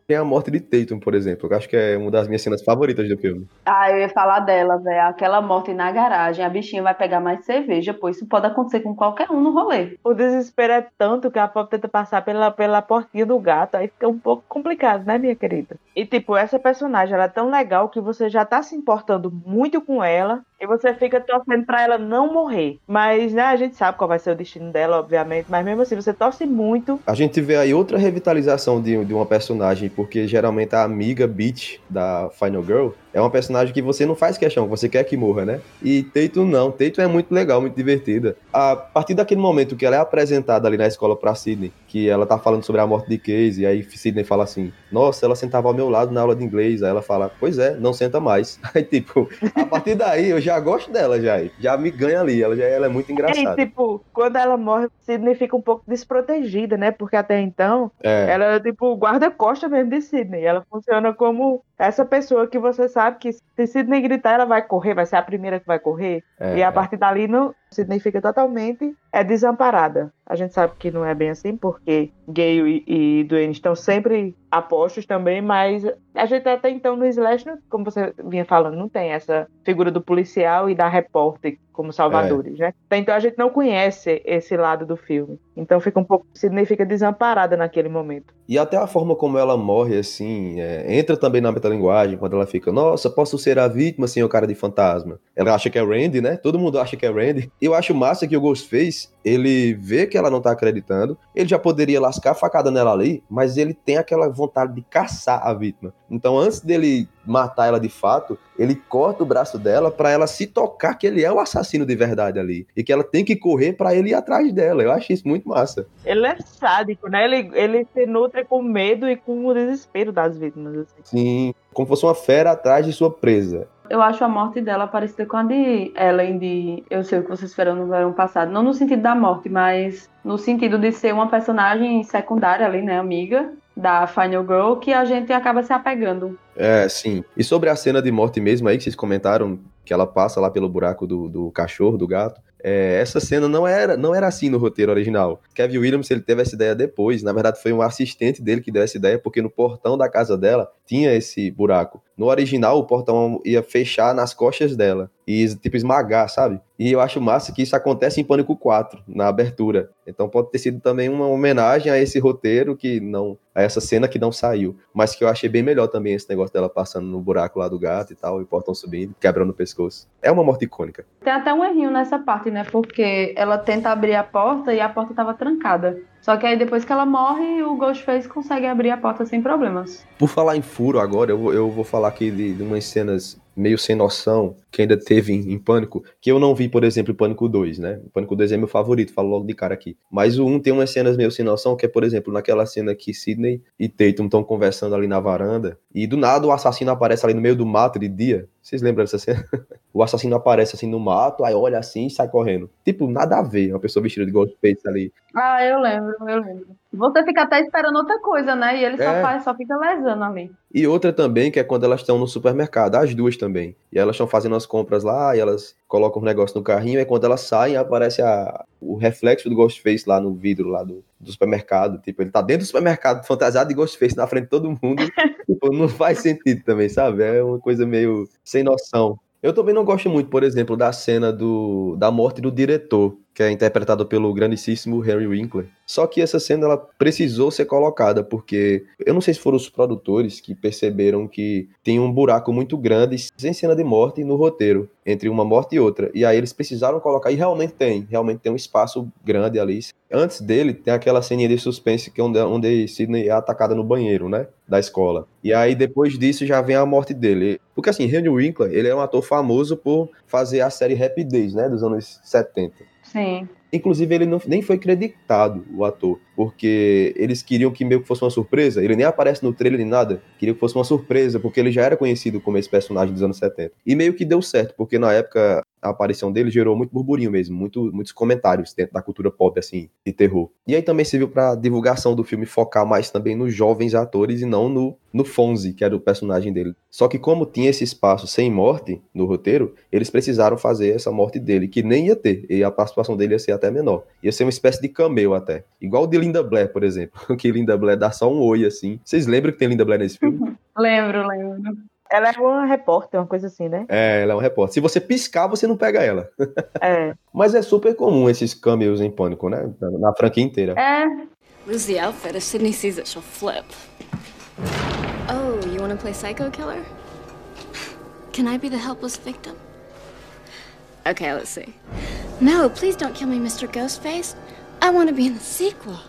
tem a morte de Tatum, por exemplo. Eu acho que é uma das minhas cenas favoritas do filme. Ah, eu ia falar dela, velho. Aquela morte na garagem. A bichinha vai pegar mais cerveja, pois isso pode acontecer com qualquer um no rolê. O desespero é tanto que a Pop tenta passar pela, pela portinha do gato. Aí fica um pouco complicado, né, minha querida? E, tipo, essa personagem, ela é tão legal que você já tá se importando muito com ela. E você fica torcendo pra ela não morrer. Mas, né, a gente sabe qual vai ser o destino dela, obviamente. Mas mesmo assim, você torce muito. A gente vê aí outra revitalização de, de uma personagem, porque geralmente a amiga Beach da Final Girl é uma personagem que você não faz questão, você quer que morra, né? E Tatum não. Tatum é muito legal, muito divertida. A partir daquele momento que ela é apresentada ali na escola pra Sidney, que ela tá falando sobre a morte de Casey, e aí Sidney fala assim: Nossa, ela sentava ao meu lado na aula de inglês. Aí ela fala: Pois é, não senta mais. Aí, tipo, a partir daí eu já gosto dela, já. Já me ganha ali. Ela, já, ela é muito engraçada. E, tipo, quando ela morre, Sidney fica um pouco desprotegida, né? Porque até então, É. ela é, tipo, guarda-costa mesmo de Sidney. Ela funciona como essa pessoa que você sabe que se Sidney gritar, ela vai correr, vai ser a primeira que vai correr. É, e a é. partir dali, não, Sidney fica totalmente é desamparada. A gente sabe que não é bem assim, porque Gale e, e Duane estão sempre apostos também, mas a gente até então no Slash, como você vinha falando, não tem essa figura do policial e da repórter como salvadores, né? Até Então a gente não conhece esse lado do filme. Então fica um pouco, Sidney fica desamparada naquele momento. E até a forma como ela morre, assim, é, entra também na metalinguagem, quando ela fica, nossa, posso ser a vítima, senhor cara de fantasma. Ela acha que é Randy, né? Todo mundo acha que é Randy. Eu acho massa que o Ghostface, ele vê que ela não tá acreditando, ele já poderia lascar a facada nela ali, mas ele tem aquela vontade de caçar a vítima. Então, antes dele matar ela de fato, ele corta o braço dela pra ela se tocar que ele é o assassino de verdade ali. E que ela tem que correr pra ele ir atrás dela. Eu acho isso muito massa. Ele é sádico, né? Ele, ele se nutre com medo e com o desespero das vítimas. Assim. Sim, como fosse uma fera atrás de sua presa. Eu acho a morte dela parecida com a de Ellen de Eu Sei O Que Vocês Fizeram no Verão Passado. Não no sentido da morte, mas no sentido de ser uma personagem secundária ali, né, amiga da Final Girl, que a gente acaba se apegando. É, sim. E sobre a cena de morte mesmo aí que vocês comentaram, que ela passa lá pelo buraco do, do cachorro, do gato. É, essa cena não era, não era assim no roteiro original. Kevin Williams ele teve essa ideia depois. Na verdade, foi um assistente dele que deu essa ideia, porque no portão da casa dela tinha esse buraco. No original, o portão ia fechar nas costas dela e tipo esmagar, sabe? E eu acho massa que isso acontece em Pânico 4, na abertura. Então pode ter sido também uma homenagem a esse roteiro que não. a essa cena que não saiu. Mas que eu achei bem melhor também esse negócio dela passando no buraco lá do gato e tal, e o portão subindo, quebrando o pescoço. É uma morte icônica. Tem até um errinho nessa parte, né? Porque ela tenta abrir a porta e a porta tava trancada. Só que aí depois que ela morre, o Ghostface consegue abrir a porta sem problemas. Por falar em furo agora, eu vou, eu vou falar aqui de, de umas cenas meio sem noção que ainda teve em, em Pânico, que eu não vi, por exemplo, em Pânico 2, né? O Pânico 2 é meu favorito, falo logo de cara aqui. Mas o 1 tem umas cenas meio sem noção, que é, por exemplo, naquela cena que Sidney e Tatum estão conversando ali na varanda, e do nada o assassino aparece ali no meio do mato de dia. Vocês lembram dessa cena? o assassino aparece assim no mato, aí olha assim e sai correndo. Tipo, nada a ver, uma pessoa vestida de Ghostface ali. Ah, eu lembro, eu lembro. Você fica até esperando outra coisa, né? E ele só É. faz, só fica lesando ali. E outra também, que é quando elas estão no supermercado, as duas também. E elas estão fazendo as compras lá, e elas colocam os negócios no carrinho, e quando elas saem, aparece a, o reflexo do Ghostface lá no vidro lá do, do supermercado. Tipo, ele tá dentro do supermercado, fantasiado de Ghostface na frente de todo mundo. tipo, não faz sentido também, sabe? É uma coisa meio sem noção. Eu também não gosto muito, por exemplo, da cena do, da morte do diretor, que é interpretado pelo grandíssimo Henry Winkler. Só que essa cena ela precisou ser colocada, porque eu não sei se foram os produtores que perceberam que tem um buraco muito grande sem cena de morte no roteiro, entre uma morte e outra. E aí eles precisaram colocar, e realmente tem, realmente tem um espaço grande ali. Antes dele, tem aquela ceninha de suspense que é onde, onde Sidney é atacada no banheiro, né? Da escola. E aí, depois disso, já vem a morte dele. Porque assim, Henry Winkler, ele é um ator famoso por fazer a série Days, né? Dos anos 70. Sim. Inclusive, ele não, nem foi creditado, o ator, porque eles queriam que meio que fosse uma surpresa. Ele nem aparece no trailer nem nada. Queriam que fosse uma surpresa, porque ele já era conhecido como esse personagem dos anos 70. E meio que deu certo, porque na época a aparição dele gerou muito burburinho mesmo, muito, muitos comentários dentro da cultura pop, assim, de terror. E aí também serviu pra divulgação do filme focar mais também nos jovens atores e não no, no Fonzie, que era o personagem dele. Só que como tinha esse espaço sem morte no roteiro, eles precisaram fazer essa morte dele, que nem ia ter, e a participação dele ia ser até menor. Ia ser uma espécie de cameo até. Igual o de Linda Blair, por exemplo, que Linda Blair dá só um oi, assim. Vocês lembram que tem Linda Blair nesse filme? Lembro, lembro. Ela é uma repórter, uma coisa assim, né? É, ela é um repórter. Se você piscar, você não pega ela. É. Mas é super comum esses cameos em pânico, né? Na, na franquia inteira. É, Lose the outfit. If Sydney sees it, she'll flip. Oh, you want to play psycho killer? Can I be the helpless victim? Okay, let's see. No, please don't kill me, Mr. Ghostface. I want to be in the sequel.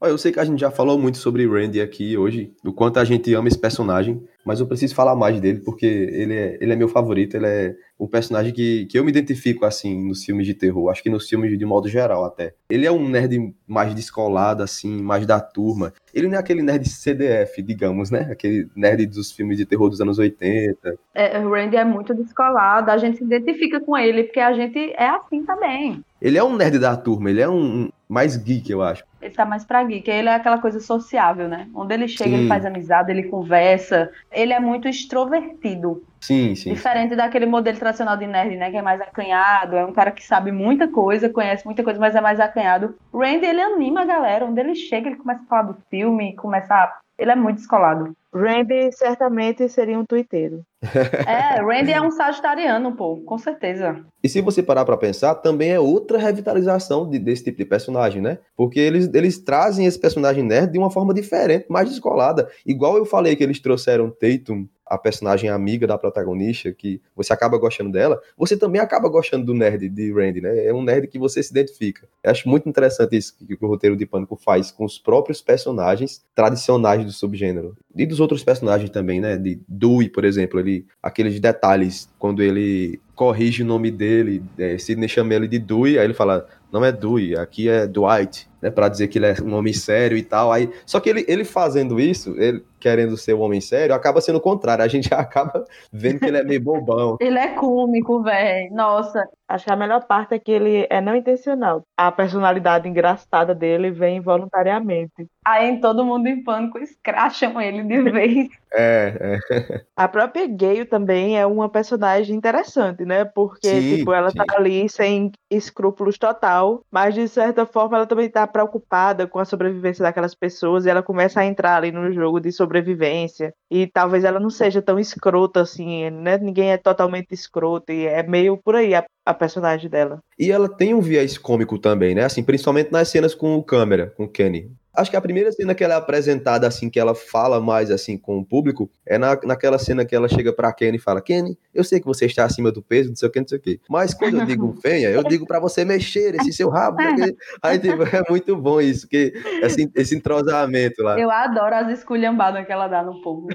Olha, eu sei que a gente já falou muito sobre Randy aqui hoje, do quanto a gente ama esse personagem, mas eu preciso falar mais dele porque ele é, ele é meu favorito, ele é o personagem que, que eu me identifico assim nos filmes de terror, acho que nos filmes de modo geral até. Ele é um nerd mais descolado, assim, mais da turma. Ele não é aquele nerd CDF, digamos, né? Aquele nerd dos filmes de terror dos anos 80. é, o Randy é muito descolado, a gente se identifica com ele, porque a gente é assim também. Ele é um nerd da turma, ele é um, um mais geek, eu acho. Ele tá mais pra geek, ele é aquela coisa sociável, né? Onde ele chega, Sim. ele faz amizade, ele conversa. Ele é muito extrovertido. Sim, sim. Diferente daquele modelo tradicional de nerd, né? Que é mais acanhado, é um cara que sabe muita coisa, conhece muita coisa, mas é mais acanhado. O Randy, ele anima a galera. Onde ele chega, ele começa a falar do filme, começa a... Ele é muito descolado. Randy certamente seria um tuiteiro. É, Randy é um sagitariano, pô, com certeza. E se você parar pra pensar, também é outra revitalização de- desse tipo de personagem, né? Porque eles, eles trazem esse personagem nerd de uma forma diferente, mais descolada. Igual eu falei que eles trouxeram Tatum, a personagem amiga da protagonista, que você acaba gostando dela, você também acaba gostando do nerd de Randy, né? É um nerd que você se identifica. Eu acho muito interessante isso que, o roteiro de Pânico faz com os próprios personagens tradicionais do subgênero. E dos outros personagens também, né? De Dewey, por exemplo, ele, aqueles detalhes, quando ele corrige o nome dele, é, Sidney chama ele de Dewey, aí ele fala, não é Dewey, aqui é Dwight, né, para dizer que ele é um homem sério e tal. Aí, só que ele, ele fazendo isso, ele querendo ser um homem sério, acaba sendo o contrário. A gente acaba vendo que ele é meio bobão. Ele é cômico, velho. Nossa, Acho que a melhor parte é que ele é não intencional. A personalidade engraçada dele vem voluntariamente. aí todo mundo em pânico escracham ele de vez. É, é. A própria Gale também é uma personagem interessante, né? Porque, Sim, tipo, ela sim. tá ali sem escrúpulos total, mas de certa forma ela também tá preocupada com a sobrevivência daquelas pessoas e ela começa a entrar ali no jogo de sobrevivência. E talvez ela não seja tão escrota assim, né? Ninguém é totalmente escroto e é meio por aí a, a personagem dela. E ela tem um viés cômico também, né? Assim, principalmente nas cenas com o câmera, com o Kenny. Acho que a primeira cena que ela é apresentada, assim, que ela fala mais, assim, com o público, é na, naquela cena que ela chega pra Kenny e fala, Kenny, eu sei que você está acima do peso, não sei o que, não sei o que. Mas quando eu digo venha, eu digo pra você mexer esse seu rabo. quê." Aí, tipo, é muito bom isso, que esse, esse entrosamento lá. Eu adoro as esculhambadas que ela dá no povo.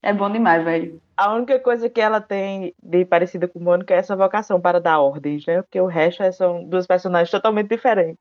É bom demais, velho. A única coisa que ela tem de parecida com Mônica é essa vocação para dar ordens, né? Porque o resto é- são duas personagens totalmente diferentes.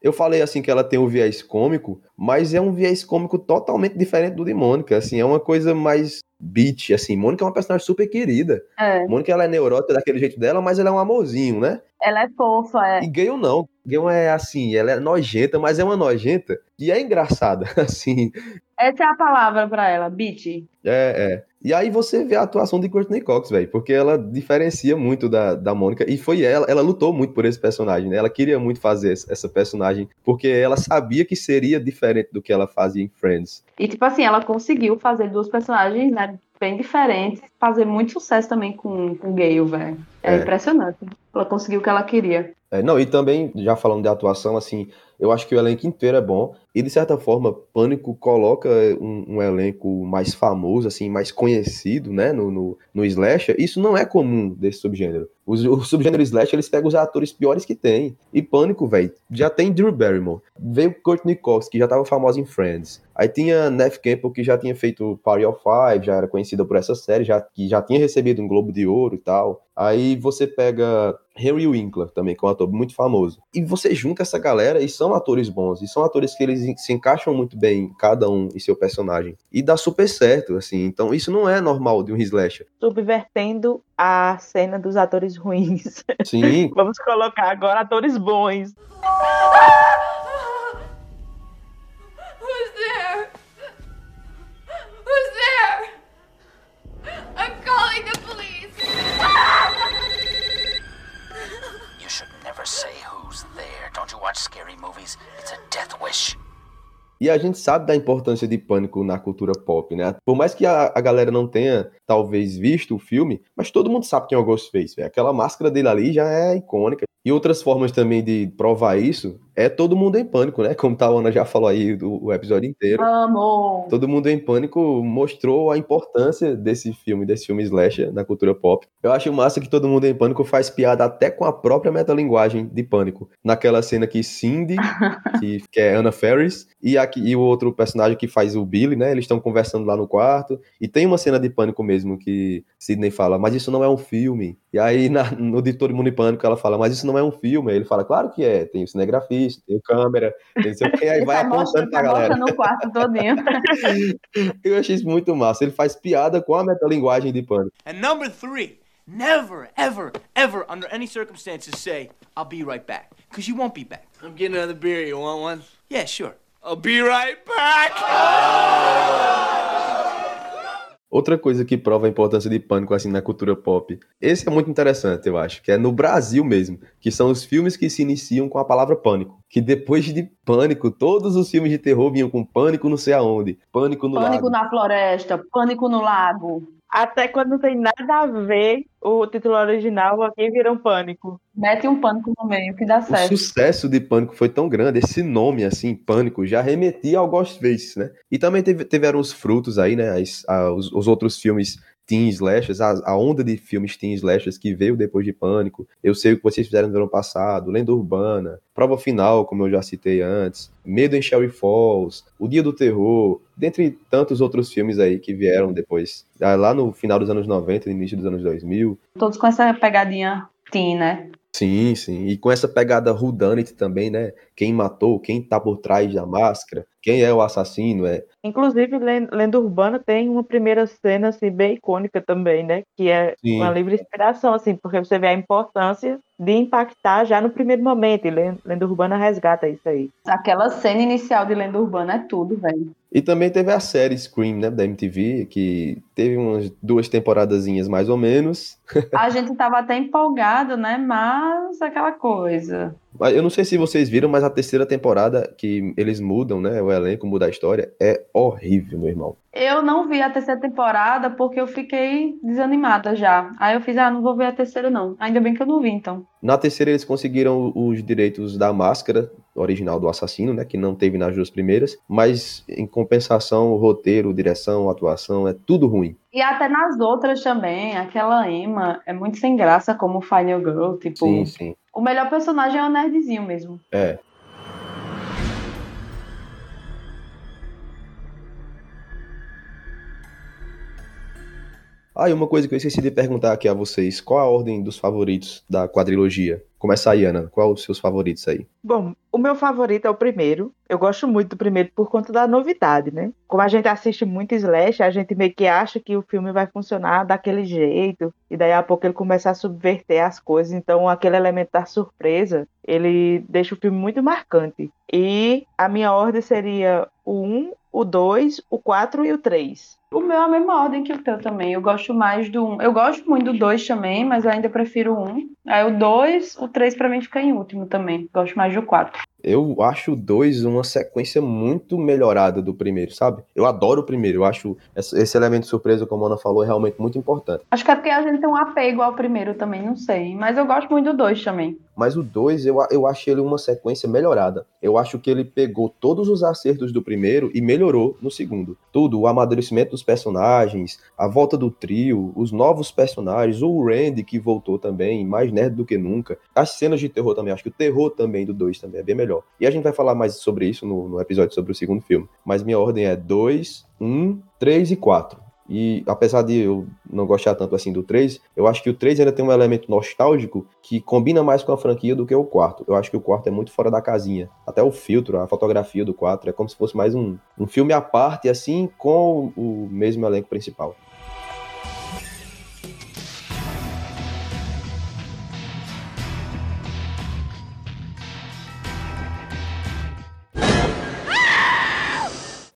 Eu falei assim que ela tem um viés cômico, mas é um viés cômico totalmente diferente do de Mônica, assim, é uma coisa mais beat, assim, Mônica é uma personagem super querida. É. Mônica ela é neurótica daquele jeito dela, mas ela é um amorzinho, né? Ela é fofa, é. E Gale não. Gale é assim, ela é nojenta, mas é uma nojenta e é engraçada, assim. Essa é a palavra pra ela, bitch. É, é. E aí você vê a atuação de Courtney Cox, velho, porque ela diferencia muito da, da Mônica e foi ela, ela lutou muito por esse personagem, né? Ela queria muito fazer essa- personagem porque ela sabia que seria diferente do que ela fazia em Friends. E, tipo assim, ela conseguiu fazer duas personagens, né, bem diferentes, fazer muito sucesso também com, com Gale, velho. É, É. impressionante. Ela conseguiu o que ela queria. É, não, e também, já falando de atuação, assim, eu acho que o elenco inteiro é bom. E, de certa forma, Pânico coloca um, um elenco mais famoso, assim, mais conhecido, né, no, no, no slasher. Isso não é comum desse subgênero. O, o subgênero slasher, eles pegam os atores piores que tem. E Pânico, velho, já tem Drew Barrymore. Veio Courtney Cox, que já tava famosa em Friends. Aí tinha Neve Campbell, que já tinha feito Party of Five, já era conhecida por essa série, já, que já tinha recebido um Globo de Ouro e tal. Aí você pega Henry Winkler também, que é um ator muito famoso. E você junta essa galera e são atores bons, e são atores que eles se encaixam muito bem, cada um em seu personagem. E dá super certo, assim. Então isso não é normal de um slasher. Subvertendo a cena dos atores ruins. Sim. Vamos colocar agora atores bons. say who's there. Don't you watch scary movies? It's a death wish. E a gente sabe da importância de Pânico na cultura pop, né? Por mais que a, a galera não tenha, talvez, visto o filme, mas todo mundo sabe quem é o Ghostface, velho. Aquela máscara dele ali já é icônica. E outras formas também de provar isso é todo mundo em pânico, né? Como a Ana já falou aí do, o episódio inteiro. Amo! Todo mundo em pânico mostrou a importância desse filme, desse filme slasher na cultura pop. Eu acho massa que todo mundo em pânico faz piada até com a própria metalinguagem de pânico. Naquela cena que Cindy, que, que é Anna Ferris, e, aqui, e o outro personagem que faz o Billy, né? Eles estão conversando lá no quarto. E tem uma cena de pânico mesmo que Sidney fala, mas isso não é um filme. E aí na, no de Todo Mundo em Pânico ela fala, mas isso não é um filme. Aí ele fala, claro que é. Tem o cinegrafista, tem câmera, tem sei o que. Aí Ele vai tá apontando pra tá galera. mostrando o quarto todinho. Eu achei isso muito massa. Ele faz piada com a metalinguagem de pânico. And number three, never, ever, ever, under any circumstances, say, I'll be right back. Because you won't be back. I'm getting another beer. You want one? Yeah, sure. I'll be right back. Outra coisa que prova a importância de pânico assim na cultura pop. Esse é muito interessante, eu acho, que é no Brasil mesmo, que são os filmes que se iniciam com a palavra pânico. Que depois de pânico, todos os filmes de terror vinham com pânico não sei aonde, pânico no Pânico lago. na floresta, pânico no lago. Até quando não tem nada a ver, o título original aqui vira um pânico. Mete um pânico no meio que dá O certo. sucesso de Pânico foi tão grande, esse nome, assim, Pânico, já remetia ao Ghostface, né? E também teve, tiveram os frutos aí, né? As- a- os, os outros filmes teen slashers, a, a onda de filmes teen slashers que veio depois de Pânico. Eu sei o que vocês fizeram no ano passado, Lenda Urbana, Prova Final, como eu já citei antes, Medo em Sherry Falls, O Dia do Terror, dentre tantos outros filmes aí que vieram depois, ah, lá no final dos anos 90, no início dos anos 2000. Todos com essa pegadinha teen, né? Sim, sim. E com essa pegada whodunit também, né? Quem matou, quem tá por trás da máscara, quem é o assassino, é. Inclusive, Len- Lenda Urbana tem uma primeira cena assim, bem icônica também, né? Que é Sim. uma livre inspiração, assim, porque você vê a importância de impactar já no primeiro momento. E Len- Lenda Urbana resgata isso aí. Aquela cena inicial de Lenda Urbana é tudo, velho. E também teve a série Scream, né, da MTV, que teve umas duas temporadazinhas mais ou menos. A gente tava até empolgado, né? Mas aquela coisa. Eu não sei se vocês viram, mas a terceira temporada que eles mudam, né, o elenco muda a história, é horrível, meu irmão. Eu não vi a terceira temporada porque eu fiquei desanimada já. Aí eu fiz, ah, não vou ver a terceira não. Ainda bem que eu não vi, então. Na terceira eles conseguiram os direitos da máscara original do assassino, né, que não teve nas duas primeiras, mas em compensação, o roteiro, direção, atuação, é tudo ruim. E até nas outras também, aquela Emma é muito sem graça como Final Girl, tipo. Sim, sim. O melhor personagem é o nerdzinho mesmo. É. Ah, e uma coisa que eu esqueci de perguntar aqui a vocês: qual a ordem dos favoritos da quadrilogia? Começa aí, Ana. Qual os seus favoritos aí? Bom, o meu favorito é o primeiro. Eu gosto muito do primeiro por conta da novidade, né? Como a gente assiste muito Slash, a gente meio que acha que o filme vai funcionar daquele jeito, e daí a pouco ele começa a subverter as coisas. Então, aquele elemento da surpresa, ele deixa o filme muito marcante. E a minha ordem seria o 1, o 2, o 4 e o 3. O meu é a mesma ordem que o teu também. Eu gosto mais do 1. Eu gosto muito do 2 também, mas eu ainda prefiro o 1. Aí o 2, o 3 pra mim fica em último também. Gosto mais do 4. Eu acho o 2 uma sequência muito melhorada do primeiro, sabe? Eu adoro o primeiro. Eu acho esse elemento de surpresa, como a Ana falou, é realmente muito importante. Acho que é porque a gente tem um apego ao primeiro também, não sei. Mas eu gosto muito do 2 também. Mas o 2, eu, eu acho ele uma sequência melhorada. Eu acho que ele pegou todos os acertos do primeiro e melhorou no segundo. Tudo, o amadurecimento dos personagens, a volta do trio, os novos personagens, o Randy que voltou também, mais nerd do que nunca. As cenas de terror também, acho que o terror também do 2 também é bem melhor. E a gente vai falar mais sobre isso no, no episódio sobre o segundo filme. Mas minha ordem é 2, 1, 3 e 4. E apesar de eu não gostar tanto assim do 3, eu acho que o 3 ainda tem um elemento nostálgico que combina mais com a franquia do que o quarto. Eu acho que o quarto é muito fora da casinha. Até o filtro, a fotografia do 4 é como se fosse mais um, um filme à parte, assim, com o mesmo elenco principal.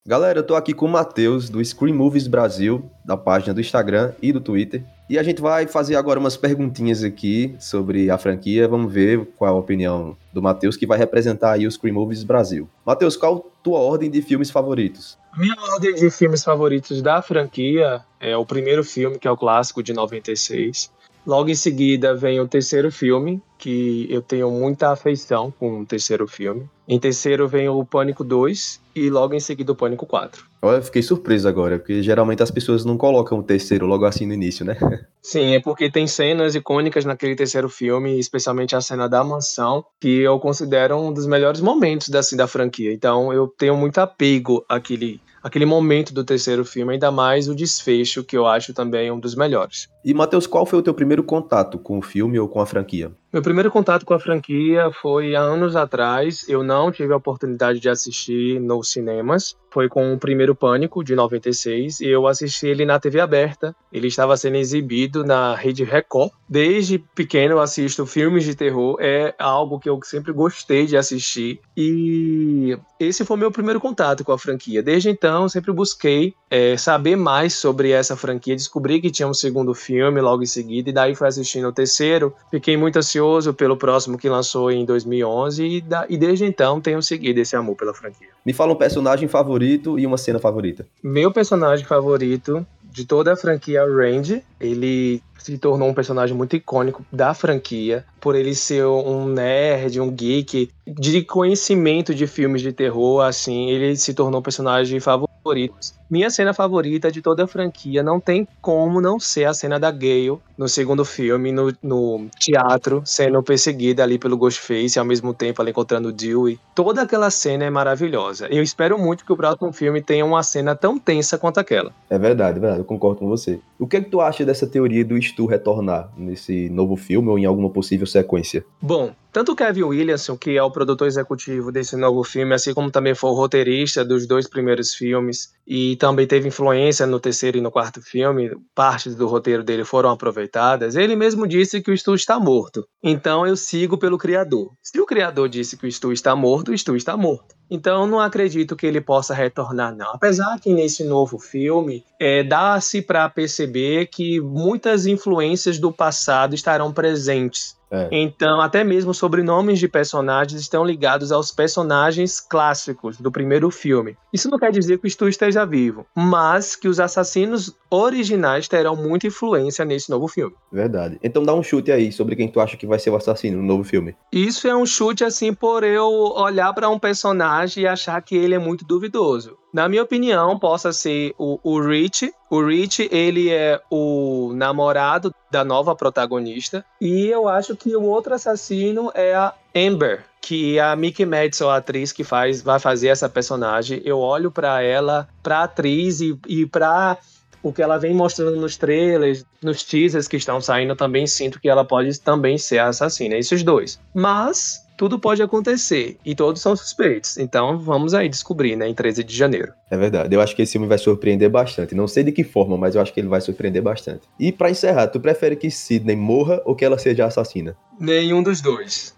Galera, eu tô aqui com o Matheus, do Screen Movies Brasil, da página do Instagram e do Twitter. E a gente vai fazer agora umas perguntinhas aqui sobre a franquia. Vamos ver qual a opinião do Matheus, que vai representar aí o Screen Movies Brasil. Matheus, qual a tua ordem de filmes favoritos? Minha ordem de filmes favoritos da franquia é o primeiro filme, que é o clássico de 96. Logo em seguida vem o terceiro filme, que eu tenho muita afeição com o terceiro filme. Em terceiro vem o Pânico 2 e logo em seguida o Pânico 4. Olha, eu fiquei surpreso agora, porque geralmente as pessoas não colocam o terceiro logo assim no início, né? Sim, é porque tem cenas icônicas naquele terceiro filme, especialmente a cena da mansão, que eu considero um dos melhores momentos assim, da franquia. Então eu tenho muito apego àquele aquele momento do terceiro filme, ainda mais o desfecho, que eu acho também um dos melhores. E, Matheus, qual foi o teu primeiro contato com o filme ou com a franquia? Meu primeiro contato com a franquia foi há anos atrás. Eu não tive a oportunidade de assistir nos cinemas. Foi com o primeiro Pânico, de 96, e eu assisti ele na TV aberta. Ele estava sendo exibido na Rede Record. Desde pequeno eu assisto filmes de terror, é algo que eu sempre gostei de assistir. E esse foi meu primeiro contato com a franquia. Desde então, eu sempre busquei é, saber mais sobre essa franquia. Descobri que tinha um segundo filme logo em seguida, e daí fui assistindo o terceiro. Fiquei muito ansioso pelo próximo que lançou em 2011, e, da, e desde então tenho seguido esse amor pela franquia. Me fala um personagem favorito e uma cena favorita. Meu personagem favorito de toda a franquia Range, ele se tornou um personagem muito icônico da franquia, por ele ser um nerd, um geek de conhecimento de filmes de terror, assim, ele se tornou um personagem favorito. Minha cena favorita de toda a franquia não tem como não ser a cena da Gale no segundo filme, no, no teatro, sendo perseguida ali pelo Ghostface, e ao mesmo tempo ela encontrando o Dewey. Toda aquela cena é maravilhosa. Eu espero muito que o próximo filme tenha uma cena tão tensa quanto aquela. É verdade, é verdade, eu concordo com você. O que é que tu acha dessa teoria do Stu retornar nesse novo filme ou em alguma possível sequência? Bom, tanto o Kevin Williamson, que é o produtor executivo desse novo filme, assim como também foi o roteirista dos dois primeiros filmes, e também teve influência no terceiro e no quarto filme, partes do roteiro dele foram aproveitadas, ele mesmo disse que o Stu está morto. Então eu sigo pelo criador. Se o criador disse que o Stu está morto, o Stu está morto. Então não acredito que ele possa retornar, não. Apesar que nesse novo filme é, dá-se para perceber que muitas influências do passado estarão presentes. É. Então, até mesmo sobrenomes de personagens estão ligados aos personagens clássicos do primeiro filme. Isso não quer dizer que o Stu esteja vivo, mas que os assassinos originais terão muita influência nesse novo filme. Verdade. Então dá um chute aí sobre quem tu acha que vai ser o assassino no novo filme. Isso é um chute assim por eu olhar para um personagem e achar que ele é muito duvidoso. Na minha opinião, possa ser o, o Rich. O Rich, ele é o namorado da nova protagonista. E eu acho que o outro assassino é a Amber, que é a Mickey Madison, a atriz que faz, vai fazer essa personagem. Eu olho para ela, pra atriz e, e pra o que ela vem mostrando nos trailers, nos teasers que estão saindo, também sinto que ela pode também ser a assassina. Esses dois. Mas tudo pode acontecer e todos são suspeitos. Então vamos aí descobrir, né, em 13 de janeiro. É verdade. Eu acho que esse filme vai surpreender bastante. Não sei de que forma, mas eu acho que ele vai surpreender bastante. E para encerrar, tu prefere que Sidney morra ou que ela seja assassina? Nenhum dos dois.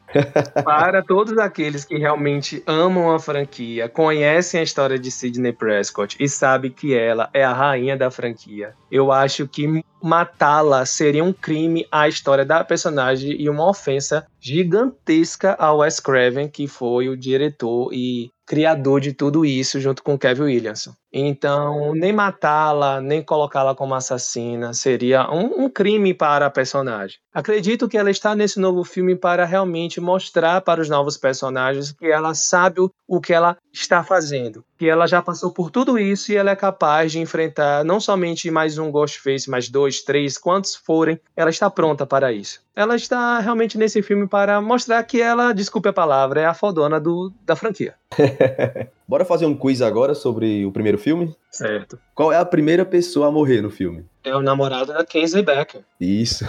Para todos aqueles que realmente amam a franquia, conhecem a história de Sidney Prescott e sabem que ela é a rainha da franquia, eu acho que matá-la seria um crime à história da personagem e uma ofensa gigantesca ao Wes Craven, que foi o diretor e criador de tudo isso junto com Kevin Williamson. Então, nem matá-la, nem colocá-la como assassina seria um, um, crime para a personagem. Acredito que ela está nesse novo filme para realmente mostrar para os novos personagens que ela sabe o, que ela está fazendo, que ela já passou por tudo isso e ela é capaz de enfrentar não somente mais um Ghostface, mas dois, três, quantos forem, ela está pronta para isso. Ela está realmente nesse filme para mostrar que ela, desculpe a palavra, é a fodona do, da franquia. Bora fazer um quiz agora sobre o primeiro filme? Certo. Qual é a primeira pessoa a morrer no filme? É o namorado da Casey Becker. Isso.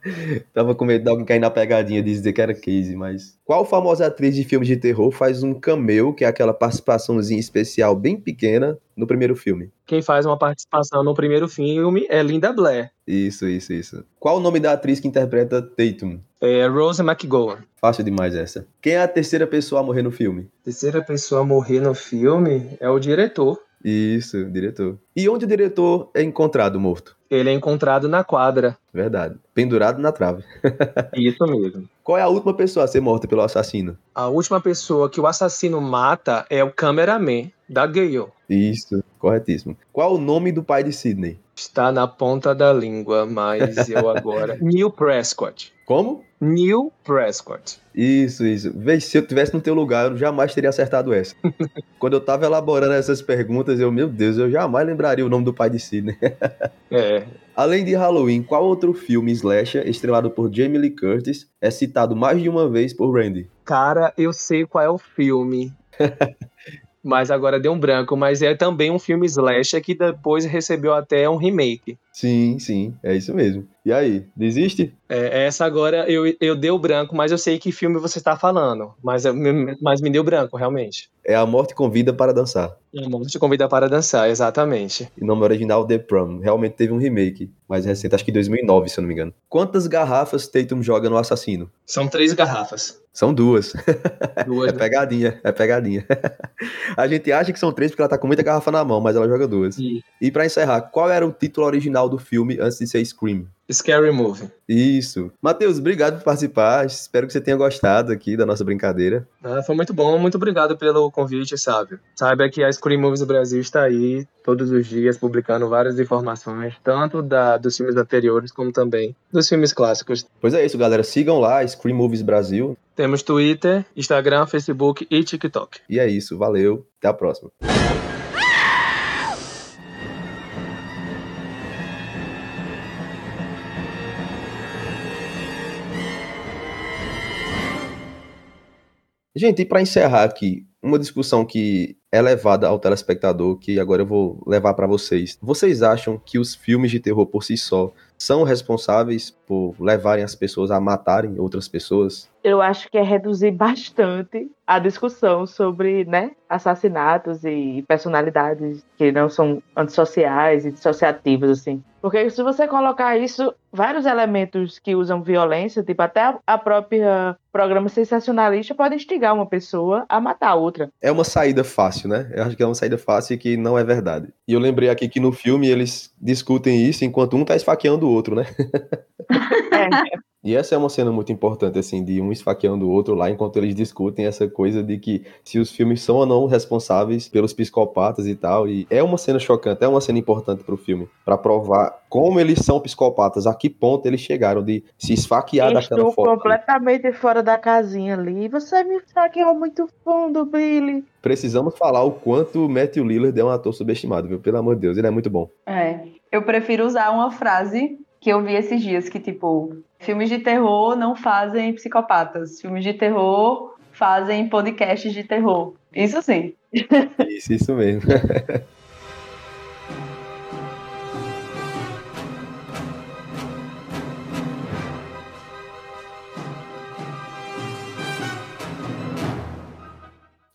Tava com medo de alguém cair na pegadinha de dizer que era Casey, mas. Qual famosa atriz de filmes de terror faz um cameo, que é aquela participaçãozinha especial bem pequena, no primeiro filme? Quem faz uma participação no primeiro filme é Linda Blair. Isso, isso, isso. Qual o nome da atriz que interpreta Tatum? É Rose McGowan. Fácil demais essa. Quem é a terceira pessoa a morrer no filme? Terceira pessoa a morrer no filme é o diretor. Isso, diretor. E onde o diretor é encontrado morto? Ele é encontrado na quadra. Verdade. Pendurado na trave. Isso mesmo. Qual é a última pessoa a ser morta pelo assassino? A última pessoa que o assassino mata é o cameraman da Gale. Isso, corretíssimo. Qual o nome do pai de Sidney? Está na ponta da língua, mas eu agora. Neil Prescott. Como? Neil Prescott. Isso, isso. Vê, se eu tivesse no teu lugar, eu jamais teria acertado essa. Quando eu tava elaborando essas perguntas, eu, meu Deus, eu jamais lembraria o nome do pai de Sidney. é. Além de Halloween, qual outro filme slasher estrelado por Jamie Lee Curtis é citado mais de uma vez por Randy? Cara, eu sei qual é o filme. Mas agora deu um branco. Mas é também um filme slasher que depois recebeu até um remake. Sim, sim, é isso mesmo. E aí, desiste? É, essa agora eu, eu dei o branco, mas eu sei que filme você está falando. Mas, mas me deu branco, realmente. É A Morte Convida para Dançar. A Morte Convida para Dançar, exatamente. E nome original The Prom. Realmente teve um remake, mais recente, acho que 2009, se eu não me engano. Quantas garrafas Tatum joga no assassino? São três garrafas. São duas. Duas, é pegadinha, é pegadinha. A gente acha que são três porque ela tá com muita garrafa na mão, mas ela joga duas. Sim. E para encerrar, qual era o título original do filme antes de ser Scream? Scary Movie. Isso. Matheus, obrigado por participar. Espero que você tenha gostado aqui da nossa brincadeira. Ah, foi muito bom. Muito obrigado pelo convite, Sábio. Saiba que a Scream Movies do Brasil está aí todos os dias publicando várias informações, tanto da, dos filmes anteriores como também dos filmes clássicos. Pois é isso, galera. Sigam lá, Scream Movies Brasil. Temos Twitter, Instagram, Facebook e TikTok. E é isso. Valeu. Até a próxima. Gente, e para encerrar aqui, uma discussão que é levada ao telespectador, que agora eu vou levar para vocês. Vocês acham que os filmes de terror por si só são responsáveis por levarem as pessoas a matarem outras pessoas? Eu acho que é reduzir bastante a discussão sobre né, assassinatos e personalidades que não são antissociais e dissociativas, assim. Porque se você colocar isso, vários elementos que usam violência, tipo até a própria programa sensacionalista pode instigar uma pessoa a matar a outra. É uma saída fácil, né? Eu acho que é uma saída fácil e que não é verdade. E eu lembrei aqui que no filme eles discutem isso enquanto um tá esfaqueando o outro, né? É. E essa é uma cena muito importante, assim, de um esfaqueando o outro lá, enquanto eles discutem essa coisa de que se os filmes são ou não responsáveis pelos psicopatas e tal. E é uma cena chocante, é uma cena importante pro filme, para provar como eles são psicopatas, a que ponto eles chegaram de se esfaquear daquela Estou forma. completamente fora da casinha ali. Você me esfaqueou muito fundo, Billy. Precisamos falar o quanto o Matthew Lillard é um ator subestimado, viu? Pelo amor de Deus, ele é muito bom. É. Eu prefiro usar uma frase que eu vi esses dias, que tipo, filmes de terror não fazem psicopatas. Filmes de terror fazem podcasts de terror. Isso sim. Isso, isso mesmo.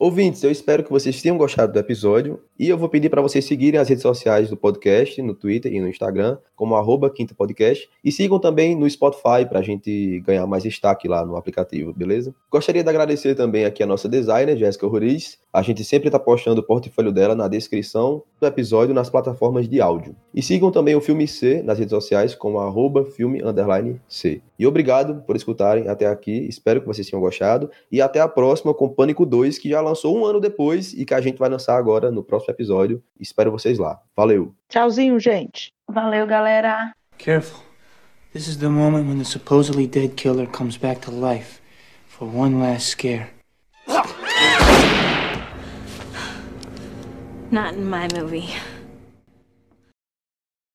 Ouvintes, eu espero que vocês tenham gostado do episódio e eu vou pedir para vocês seguirem as redes sociais do podcast, no Twitter e no Instagram, como arroba Quinta Podcast, e sigam também no Spotify para a gente ganhar mais destaque lá no aplicativo, beleza? Gostaria de agradecer também aqui a nossa designer, Jéssica Roriz. A gente sempre está postando o portfólio dela na descrição do episódio nas plataformas de áudio. E sigam também o Filme C nas redes sociais como arroba filme C. E obrigado por escutarem até aqui, espero que vocês tenham gostado, e até a próxima com Pânico 2, que já lançou um ano depois e que a gente vai lançar agora no próximo episódio. Espero vocês lá. Valeu! Tchauzinho, gente. Valeu, galera. Careful. This is the moment when the supposedly dead killer comes back to life for one last scare. Not in my movie.